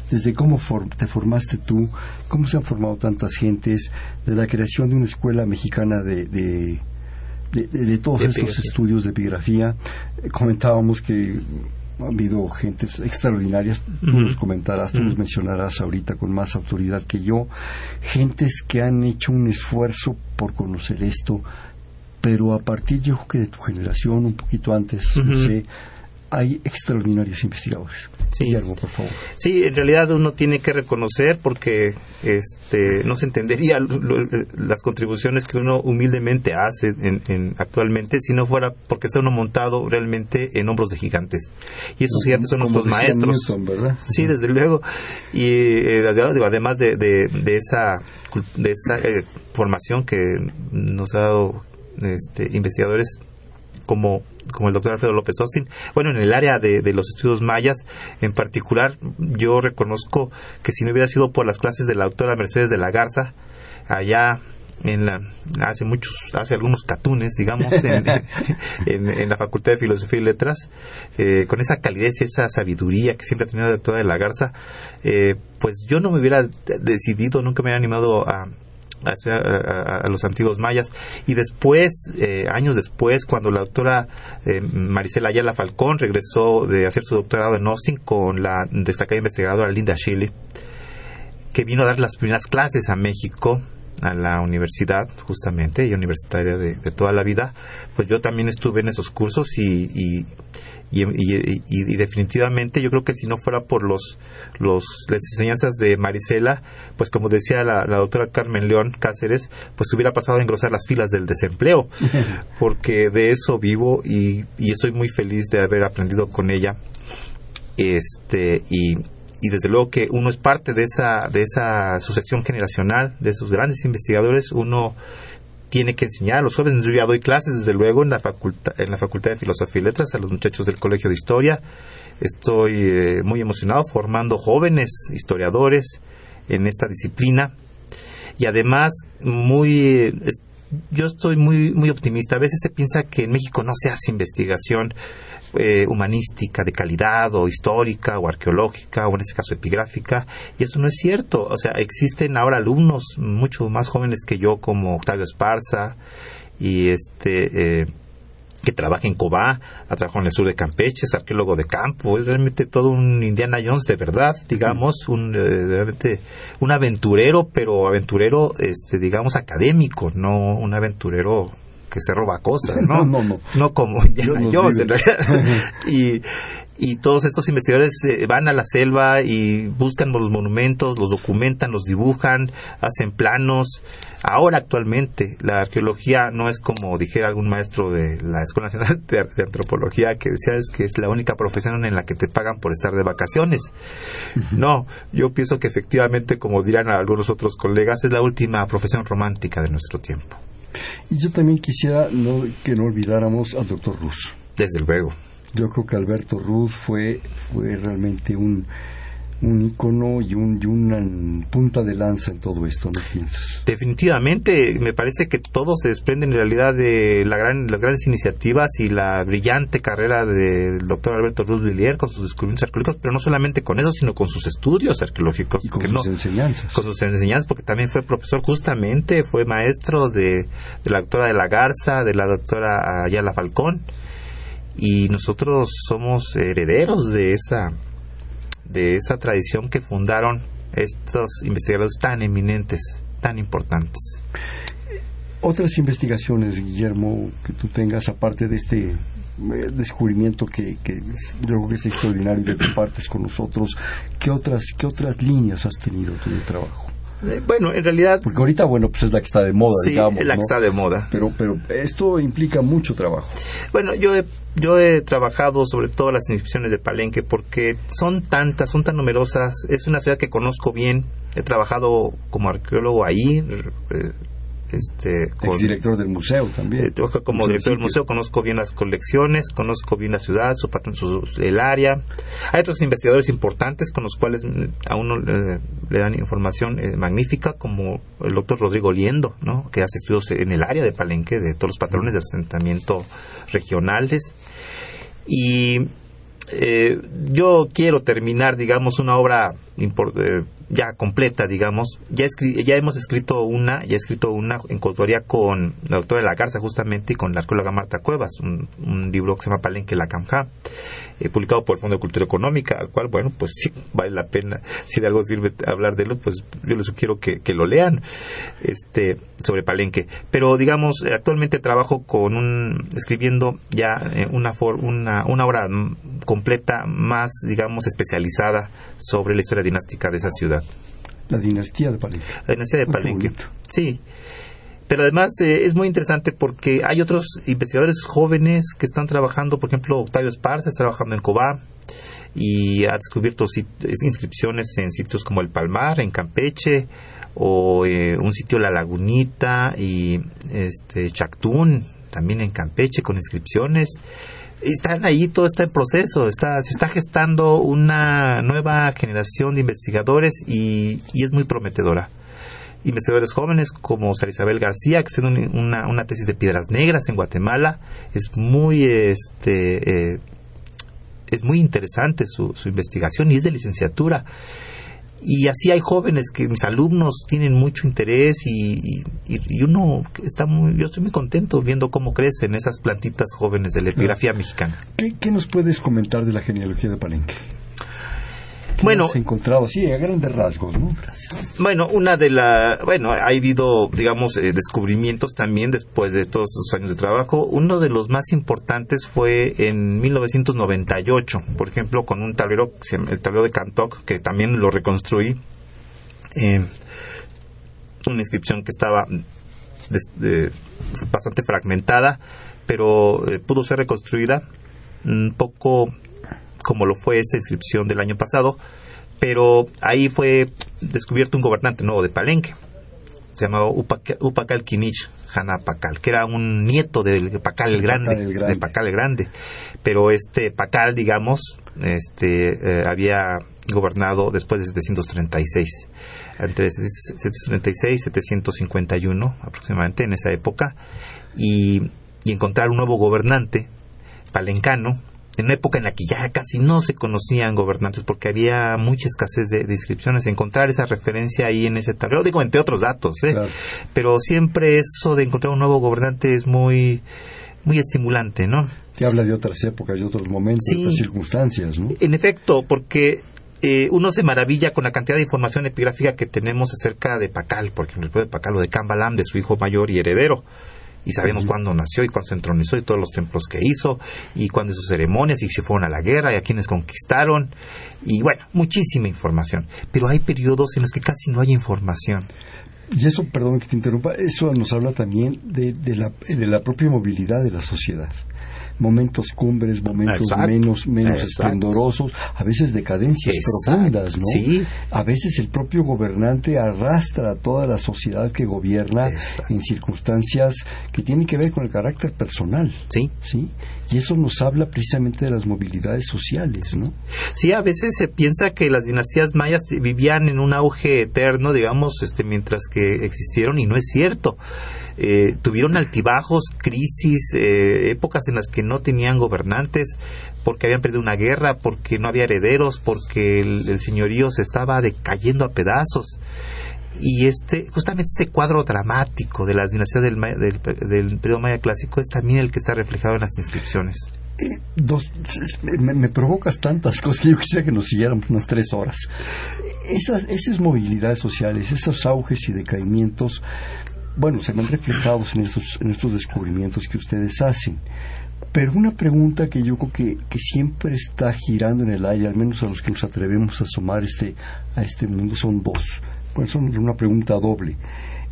Desde cómo te formaste tú, cómo se han formado tantas gentes, de la creación de una escuela mexicana de, de, todos estos estudios de epigrafía. Eh, comentábamos que ha habido gentes extraordinarias, tú los comentarás, tú los mencionarás ahorita con más autoridad que yo, gentes que han hecho un esfuerzo por conocer esto, pero a partir yo creo que de tu generación, un poquito antes, no sé, hay extraordinarios investigadores. Sí. por favor. Sí, en realidad uno tiene que reconocer porque este, no se entendería las contribuciones que uno humildemente hace en, actualmente si no fuera porque está uno montado realmente en hombros de gigantes. Y esos gigantes son nuestros maestros. Sí, desde luego. Y eh, además de, de, esa, de esa eh, formación que nos ha dado este, investigadores como, como el doctor Alfredo López Austin. Bueno, en el área de, los estudios mayas, en particular, yo reconozco que si no hubiera sido por las clases de la doctora Mercedes de la Garza, allá en la, hace muchos, hace algunos catunes, digamos, en, en, la Facultad de Filosofía y Letras, eh, con esa calidez y esa sabiduría que siempre ha tenido la doctora de la Garza, eh, pues yo no me hubiera decidido, nunca me hubiera animado a, a, los antiguos mayas. Y después, eh, años después, cuando la doctora eh, Marisela Ayala Falcón regresó de hacer su doctorado en Austin con la destacada investigadora Linda Shelley, que vino a dar las primeras clases a México, a la universidad, justamente, y universitaria de, toda la vida, pues yo también estuve en esos cursos y y, definitivamente yo creo que si no fuera por los, los las enseñanzas de Marisela, pues como decía la, doctora Carmen León Cáceres, pues hubiera pasado a engrosar las filas del desempleo, porque de eso vivo y, y estoy muy feliz de haber aprendido con ella. Este, y, y desde luego que uno es parte de esa, de esa sucesión generacional, de esos grandes investigadores, uno tiene que enseñar a los jóvenes. Yo ya doy clases, desde luego, en la, facultad, en la Facultad de Filosofía y Letras a los muchachos del Colegio de Historia. Estoy eh, muy emocionado formando jóvenes historiadores en esta disciplina. Y además, muy yo estoy muy muy optimista. A veces se piensa que en México no se hace investigación eh, humanística de calidad o histórica o arqueológica o en este caso epigráfica y eso no es cierto. O sea, existen ahora alumnos mucho más jóvenes que yo como Octavio Esparza y este eh, que trabaja en Cobá, ha trabajado en el sur de Campeche, es arqueólogo de campo, es realmente todo un Indiana Jones de verdad, digamos, un eh, realmente un aventurero, pero aventurero este digamos académico, no un aventurero que se roba cosas, ¿no? No, no, no. como Indiana Jones, en realidad. y, y todos estos investigadores eh, van a la selva y buscan los monumentos, los documentan, los dibujan, hacen planos. Ahora actualmente la arqueología no es como dijera algún maestro de la Escuela Nacional de, Antropología que decía es que es la única profesión en la que te pagan por estar de vacaciones. No, yo pienso que efectivamente, como dirán algunos otros colegas, es la última profesión romántica de nuestro tiempo. Y yo también quisiera que no olvidáramos al doctor Rus. Desde luego. Yo creo que Alberto Ruz fue, fue realmente un, un icono y, un, y una punta de lanza en todo esto, ¿no piensas? Definitivamente, me parece que todo se desprende en realidad de la gran, las grandes iniciativas y la brillante carrera del doctor Alberto Ruz Villier con sus descubrimientos arqueológicos, pero no solamente con eso, sino con sus estudios arqueológicos. Y con sus enseñanzas. Con sus enseñanzas, porque también fue profesor justamente, fue maestro de, de la doctora de la Garza, de la doctora Ayala Falcón y nosotros somos herederos de esa de esa tradición que fundaron estos investigadores tan eminentes, tan importantes. Otras investigaciones, Guillermo, que tú tengas aparte de este eh, descubrimiento que, que yo creo que es extraordinario que compartes con nosotros, ¿qué otras, qué otras líneas has tenido tú en el trabajo? Eh, bueno, en realidad... Porque ahorita, bueno, pues es la que está de moda, sí, digamos. es la que está de moda. Pero, pero esto implica mucho trabajo. Bueno, yo he, yo he trabajado sobre todo las inscripciones de Palenque porque son tantas, son tan numerosas. Es una ciudad que conozco bien. He trabajado como arqueólogo ahí. Eh, este, con, director del museo también. Eh, como director del museo, conozco bien las colecciones, conozco bien la ciudad, su, su, el área. Hay otros investigadores importantes con los cuales mm, a uno le dan información eh, magnífica, como el doctor Rodrigo Liendo, ¿no? que hace estudios en el área de Palenque, de todos los patrones de asentamiento regionales. Y eh, yo quiero terminar, digamos, una obra eh, ya completa, digamos. Ya, ya hemos escrito una, ya he escrito una en coautoría con la doctora de la Garza, justamente, y con la arqueóloga Marta Cuevas, un, libro que se llama Palenque la Canja, eh, publicado por el Fondo de Cultura Económica, al cual, bueno, pues sí, vale la pena. Si de algo sirve hablar de él, pues yo les sugiero que, lo lean, este, sobre Palenque. Pero, digamos, actualmente trabajo con un, escribiendo ya una, una, una obra completa, más, digamos, especializada sobre la historia dinástica de esa ciudad. La dinastía de Palenque. La dinastía de Palenque. Sí. Pero además eh, es muy interesante porque hay otros investigadores jóvenes que están trabajando, por ejemplo, Octavio Esparza está trabajando en Cobá y ha descubierto inscripciones en sitios como el Palmar, en Campeche, o eh, un sitio La Lagunita y este Chactún, también en Campeche, con inscripciones están ahí, todo está en proceso, está, se está gestando una nueva generación de investigadores y, es muy prometedora. Investigadores jóvenes como Sara Isabel García, que hace una, una, tesis de piedras negras en Guatemala, es muy, este, eh, es muy interesante su, su investigación y es de licenciatura y así hay jóvenes que mis alumnos tienen mucho interés y, uno está muy, yo estoy muy contento viendo cómo crecen esas plantitas jóvenes de la epigrafía mexicana. ¿Qué, ¿Qué, nos puedes comentar de la genealogía de Palenque? Bueno, has encontrado así a grandes rasgos, ¿no? Bueno, una de la, bueno, ha habido, digamos, eh, descubrimientos también después de todos esos años de trabajo. Uno de los más importantes fue en 1998, por ejemplo, con un tablero, el tablero de Cantoc, que también lo reconstruí. Eh, una inscripción que estaba bastante fragmentada, pero eh, pudo ser reconstruida un poco como lo fue esta inscripción del año pasado, pero ahí fue descubierto un gobernante nuevo de Palenque, se llamaba Upacal Kinich Hanapacal, que era un nieto del Pacal el Grande, de Pacal el Grande, pero este Pacal, digamos, este eh, había gobernado después de 736, entre 736 y 751 aproximadamente en esa época, y, y encontrar un nuevo gobernante palencano en una época en la que ya casi no se conocían gobernantes porque había mucha escasez de, inscripciones, encontrar esa referencia ahí en ese tablero, digo, entre otros datos, ¿eh? pero siempre eso de encontrar un nuevo gobernante es muy, muy estimulante, ¿no? Te habla de otras épocas, de otros momentos, de otras circunstancias, ¿no? En efecto, porque eh, uno se maravilla con la cantidad de información epigráfica que tenemos acerca de Pacal, por ejemplo, de Pacal o de Cambalam, de su hijo mayor y heredero y sabemos cuándo nació y cuándo se entronizó y todos los templos que hizo y cuándo hizo ceremonias y si fueron a la guerra y a quienes conquistaron y bueno, muchísima información. Pero hay periodos en los que casi no hay información. Y eso, perdón que te interrumpa, eso nos habla también de, de, la, de la propia movilidad de la sociedad momentos cumbres, momentos menos, menos esplendorosos, a veces decadencias profundas, ¿no? Sí. A veces el propio gobernante arrastra a toda la sociedad que gobierna en circunstancias que tienen que ver con el carácter personal. Sí. Sí. Y eso nos habla precisamente de las movilidades sociales, ¿no? Sí, a veces se piensa que las dinastías mayas vivían en un auge eterno, digamos, este, mientras que existieron, y no es cierto. Eh, tuvieron altibajos, crisis, eh, épocas en las que no tenían gobernantes, porque habían perdido una guerra, porque no había herederos, porque el, señorío se estaba decayendo a pedazos y este justamente ese cuadro dramático de las dinastías del, del, periodo maya clásico es también el que está reflejado en las inscripciones. Eh, me, provocas tantas cosas que yo quisiera que nos siguiéramos unas tres horas. Esas, esas movilidades sociales, esos auges y decaimientos bueno, se ven reflejados en estos, en estos descubrimientos que ustedes hacen. Pero una pregunta que yo creo que, que, siempre está girando en el aire, al menos a los que nos atrevemos a asomar este, a este mundo, son dos. Bueno, son una pregunta doble.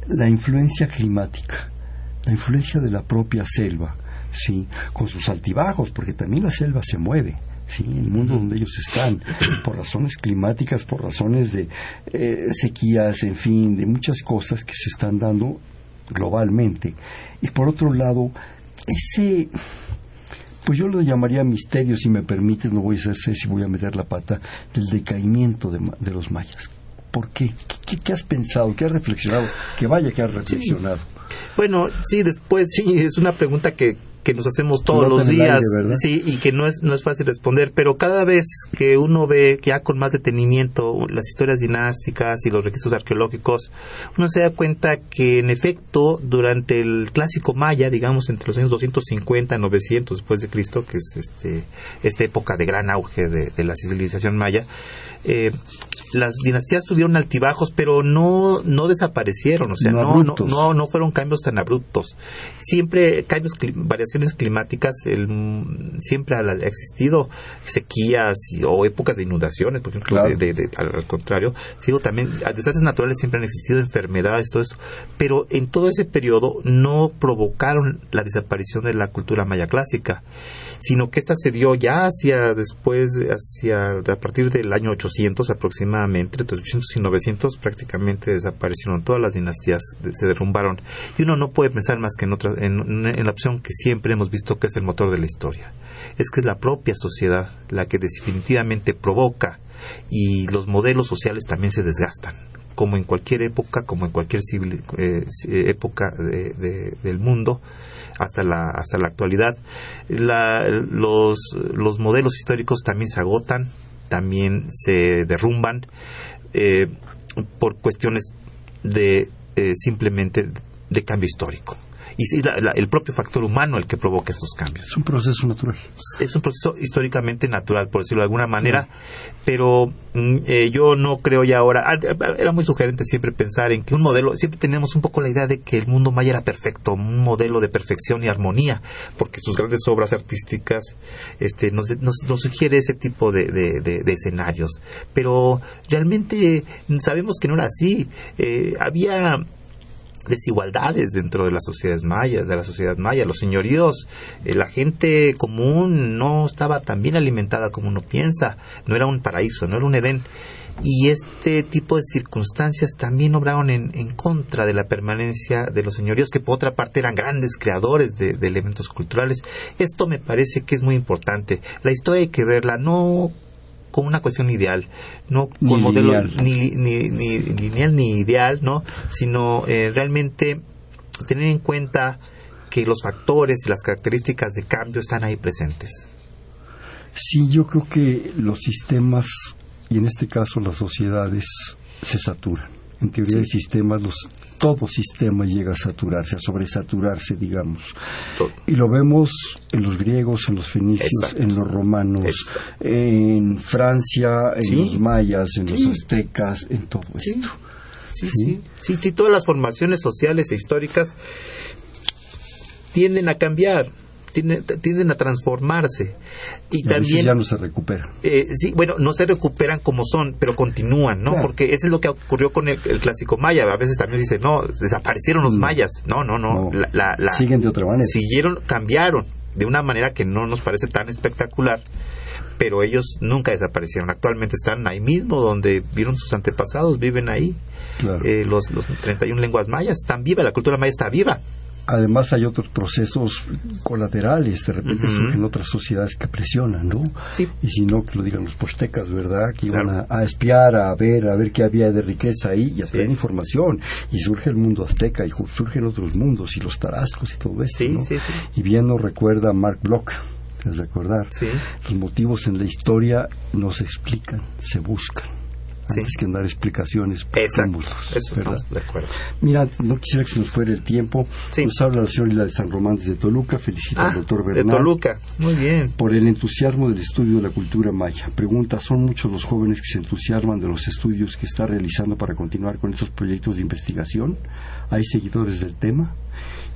La influencia climática, la influencia de la propia selva, ¿sí? con sus altibajos, porque también la selva se mueve. ¿sí? en el mundo donde ellos están, por razones climáticas, por razones de eh, sequías, en fin, de muchas cosas que se están dando globalmente. Y por otro lado, ese, pues yo lo llamaría misterio, si me permites, no voy a hacer si voy a meter la pata, del decaimiento de, los mayas. ¿Por qué? qué? has pensado? ¿Qué has reflexionado? Que vaya que has reflexionado. Bueno, sí, después, sí, es una pregunta que, que nos hacemos todos los días, sí, y que no es, no es fácil responder, pero cada vez que uno ve que ya con más detenimiento las historias dinásticas y los registros arqueológicos, uno se da cuenta que en efecto durante el clásico maya, digamos entre los años 250 y 900 después de Cristo, que es este esta época de gran auge de la civilización maya, eh, las dinastías tuvieron altibajos, pero no, no desaparecieron, o sea, no, no, no, fueron cambios tan abruptos. Siempre cambios, variaciones climáticas, el, siempre ha existido sequías o épocas de inundaciones, por ejemplo, al contrario, sigo también, desastres naturales siempre han existido, enfermedades, todo eso, pero en todo ese periodo no provocaron la desaparición de la cultura maya clásica sino que esta se dio ya hacia después, hacia a partir del año 800 aproximadamente, entre 800 y 900 prácticamente desaparecieron todas las dinastías, se derrumbaron. Y uno no puede pensar más que en, otra, en, en la opción que siempre hemos visto que es el motor de la historia. Es que es la propia sociedad la que definitivamente provoca y los modelos sociales también se desgastan como en cualquier época, como en cualquier civil, eh, época del mundo, hasta la, hasta la actualidad. los, los modelos históricos también se agotan, también se derrumban eh, por cuestiones de eh, simplemente de cambio histórico y es el propio factor humano el que provoca estos cambios. Es un proceso natural. Es un proceso históricamente natural, por decirlo de alguna manera, pero mm, eh, yo no creo ya ahora, ah, era muy sugerente siempre pensar en que un modelo, siempre tenemos un poco la idea de que el mundo maya era perfecto, un modelo de perfección y armonía, porque sus grandes obras artísticas este, nos, sugiere ese tipo de, escenarios, pero realmente sabemos que no era así. Eh, había desigualdades dentro de las sociedades mayas, de la sociedad maya, los señoríos, eh, la gente común no estaba tan bien alimentada como uno piensa, no era un paraíso, no era un Edén. Y este tipo de circunstancias también obraron en, contra de la permanencia de los señoríos, que por otra parte eran grandes creadores de elementos culturales. Esto me parece que es muy importante. La historia hay que verla no con una cuestión ideal, no con modelo ni, ni, ni, lineal ni ideal, ¿no? sino eh, realmente tener en cuenta que los factores y las características de cambio están ahí presentes. Sí, yo creo que los sistemas, y en este caso las sociedades, se saturan. En teoría de sistemas, los todo sistema llega a saturarse, a sobresaturarse, digamos. Y lo vemos en los griegos, en los fenicios, en los romanos, en Francia, en los mayas, en los aztecas, en todo esto. Sí, sí, sí, sí, todas las formaciones sociales e históricas tienden a cambiar tienden, tienden a transformarse. Y, Y también ya no se recupera. eh, sí, bueno, no se recuperan como son, pero continúan, ¿no? Claro. Porque eso es lo que ocurrió con el, el clásico maya. A veces también dice, no, desaparecieron los No. mayas. No, no, no. No. La- la- la- Siguen de otra manera. Siguieron, cambiaron de una manera que no nos parece tan espectacular, pero ellos nunca desaparecieron. Actualmente están ahí mismo donde vieron sus antepasados, viven ahí. Claro. Eh, los, los 31 lenguas mayas están vivas, la cultura maya está viva. Además hay otros procesos colaterales, de repente surgen otras sociedades que presionan, ¿no? Sí. Y si no, que lo digan los postecas, ¿verdad? Que iban Claro. a, a espiar, a ver, a ver qué había de riqueza ahí y a Sí. traer información. Y surge el mundo azteca y surgen otros mundos y los tarascos y todo eso, Sí, ¿no? sí, sí. Y bien nos recuerda a Mark Bloch, es recordar. Sí. Los motivos en la historia no se explican, se buscan. Sí. Antes que andar explicaciones Exacto. túmulos, Eso ¿verdad? estamos de acuerdo. Mira, no quisiera que se nos fuera el tiempo. Sí. Nos habla la señora Hilda de San Román desde Toluca. Felicita al Ah, doctor de Bernal Toluca. Muy bien. por el entusiasmo del estudio de la cultura maya. Pregunta, ¿son muchos los jóvenes que se entusiasman de los estudios que está realizando para continuar con estos proyectos de investigación? ¿Hay seguidores del tema?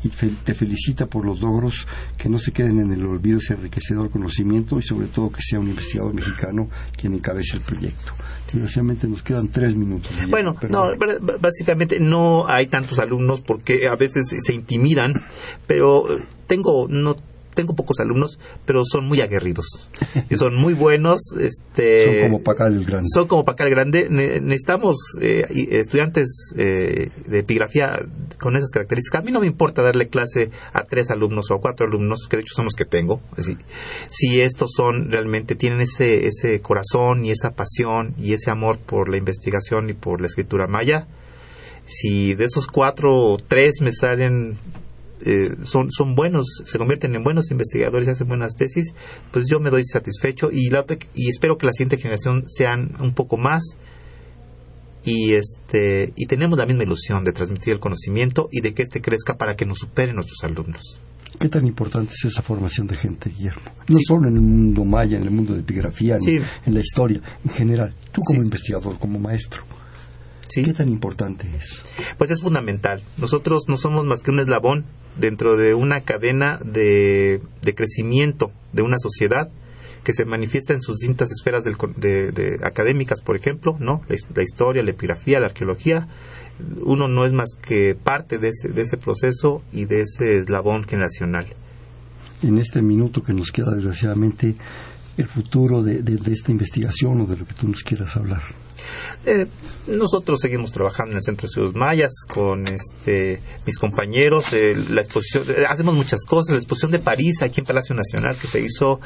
Y te felicita por los logros que no se queden en el olvido ese enriquecedor conocimiento y sobre todo que sea un investigador mexicano quien encabece el proyecto. Desgraciadamente nos quedan tres minutos. Bueno, no, básicamente no hay tantos alumnos porque a veces se intimidan, pero eh, tengo no tengo pocos alumnos, pero son muy aguerridos y son muy buenos. Este, Son como Pacal el Grande. Son como Pacal Grande. Ne- necesitamos eh, estudiantes eh, de epigrafía con esas características. A mí no me importa darle clase a tres alumnos o a cuatro alumnos, que de hecho son los que tengo. Decir, si estos son realmente, tienen ese, ese corazón y esa pasión y ese amor por la investigación y por la escritura maya, si de esos cuatro o tres me salen eh, son, son buenos, se convierten en buenos investigadores y hacen buenas tesis, pues yo me doy satisfecho y, la y espero que la siguiente generación sean un poco más y este y tenemos la misma ilusión de transmitir el conocimiento y de que este crezca para que nos superen nuestros alumnos. ¿Qué tan importante es esa formación de gente, Guillermo? No solo en el mundo maya, en el mundo de epigrafía, Sí. en la historia, en general. Tú como Sí. investigador, como maestro, ¿sí? ¿qué tan importante es? Pues es fundamental. Nosotros no somos más que un eslabón dentro de una cadena de, de crecimiento de una sociedad que se manifiesta en sus distintas esferas del de, de académicas, por ejemplo, ¿no? La historia, la epigrafía, la arqueología. Uno no es más que parte de ese, de ese proceso y de ese eslabón generacional. En este minuto que nos queda, desgraciadamente, el futuro de, de- de esta investigación o de lo que tú nos quieras hablar. Eh, nosotros seguimos trabajando en el Centro de Estudios Mayas con este, mis compañeros. eh, la exposición, eh, hacemos muchas cosas. La exposición de París, aquí en Palacio Nacional, que se hizo,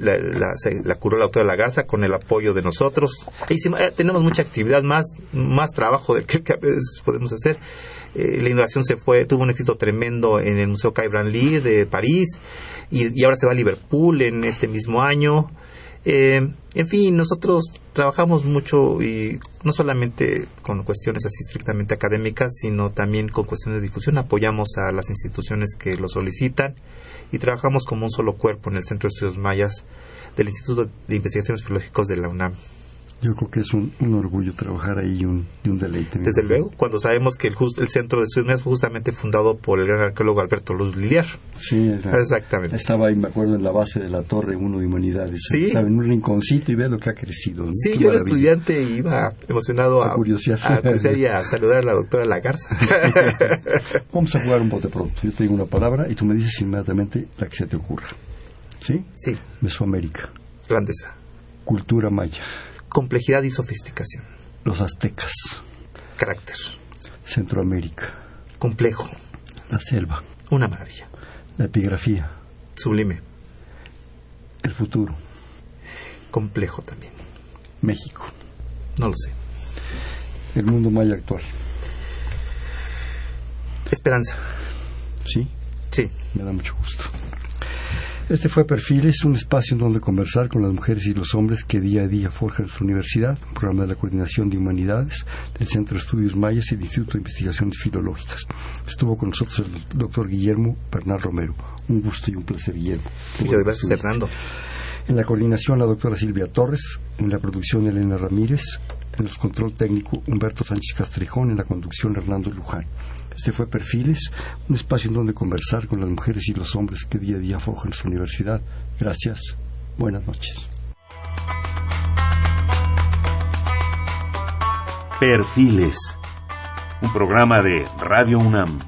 la, la, la- curó la autora La Garza con el apoyo de nosotros. E eh, tenemos mucha actividad, más, más trabajo del que, a veces podemos hacer. Eh, la inauguración se fue, tuvo un éxito tremendo en el Museo Cai Branly de París y ahora se va a Liverpool en este mismo año. Eh, en fin, nosotros trabajamos mucho y no solamente con cuestiones así estrictamente académicas, sino también con cuestiones de difusión. Apoyamos a las instituciones que lo solicitan y trabajamos como un solo cuerpo en el Centro de Estudios Mayas del Instituto de Investigaciones Filológicos de la UNAM. Yo creo que es un, un orgullo trabajar ahí y un, y un deleite. Desde luego, cuando sabemos que el, just- el Centro de Estudios fue justamente fundado por el gran arqueólogo Alberto Luz Liliar. Sí, era- Exactamente. Estaba ahí, me acuerdo, en la base de la Torre 1 de Humanidades. Sí. Estaba en un rinconcito y ve lo que ha crecido. ¿no? Sí, Qué yo era estudiante y iba emocionado a, A curiosear. a curiosear y a saludar a la doctora Lagarza. Vamos a jugar un bote pronto. Yo te digo una palabra y tú me dices inmediatamente la que se te ocurra. ¿Sí? sí, Mesoamérica, grandeza. cultura maya, Complejidad y sofisticación. los aztecas, Carácter. Centroamérica, Complejo. la selva, Una maravilla. la epigrafía, Sublime. el futuro, Complejo también. México, No lo sé. el mundo maya actual. Esperanza. ¿Sí? Sí. Me da mucho gusto. Este fue Perfiles, un espacio en donde conversar con las mujeres y los hombres que día a día forjan su universidad, un programa de la Coordinación de Humanidades del Centro de Estudios Mayas y el Instituto de Investigaciones Filológicas. Estuvo con nosotros el doctor Guillermo Bernal Romero. Un gusto y un placer, Guillermo. Muchas gracias. Fernando. En la coordinación, la doctora Silvia Torres. En la producción, Elena Ramírez. En los control técnico, Humberto Sánchez Castrejón. En la conducción, Hernando Luján. Este fue Perfiles, un espacio en donde conversar con las mujeres y los hombres que día a día forjan su universidad. Gracias. Buenas noches. Perfiles, un programa de Radio UNAM.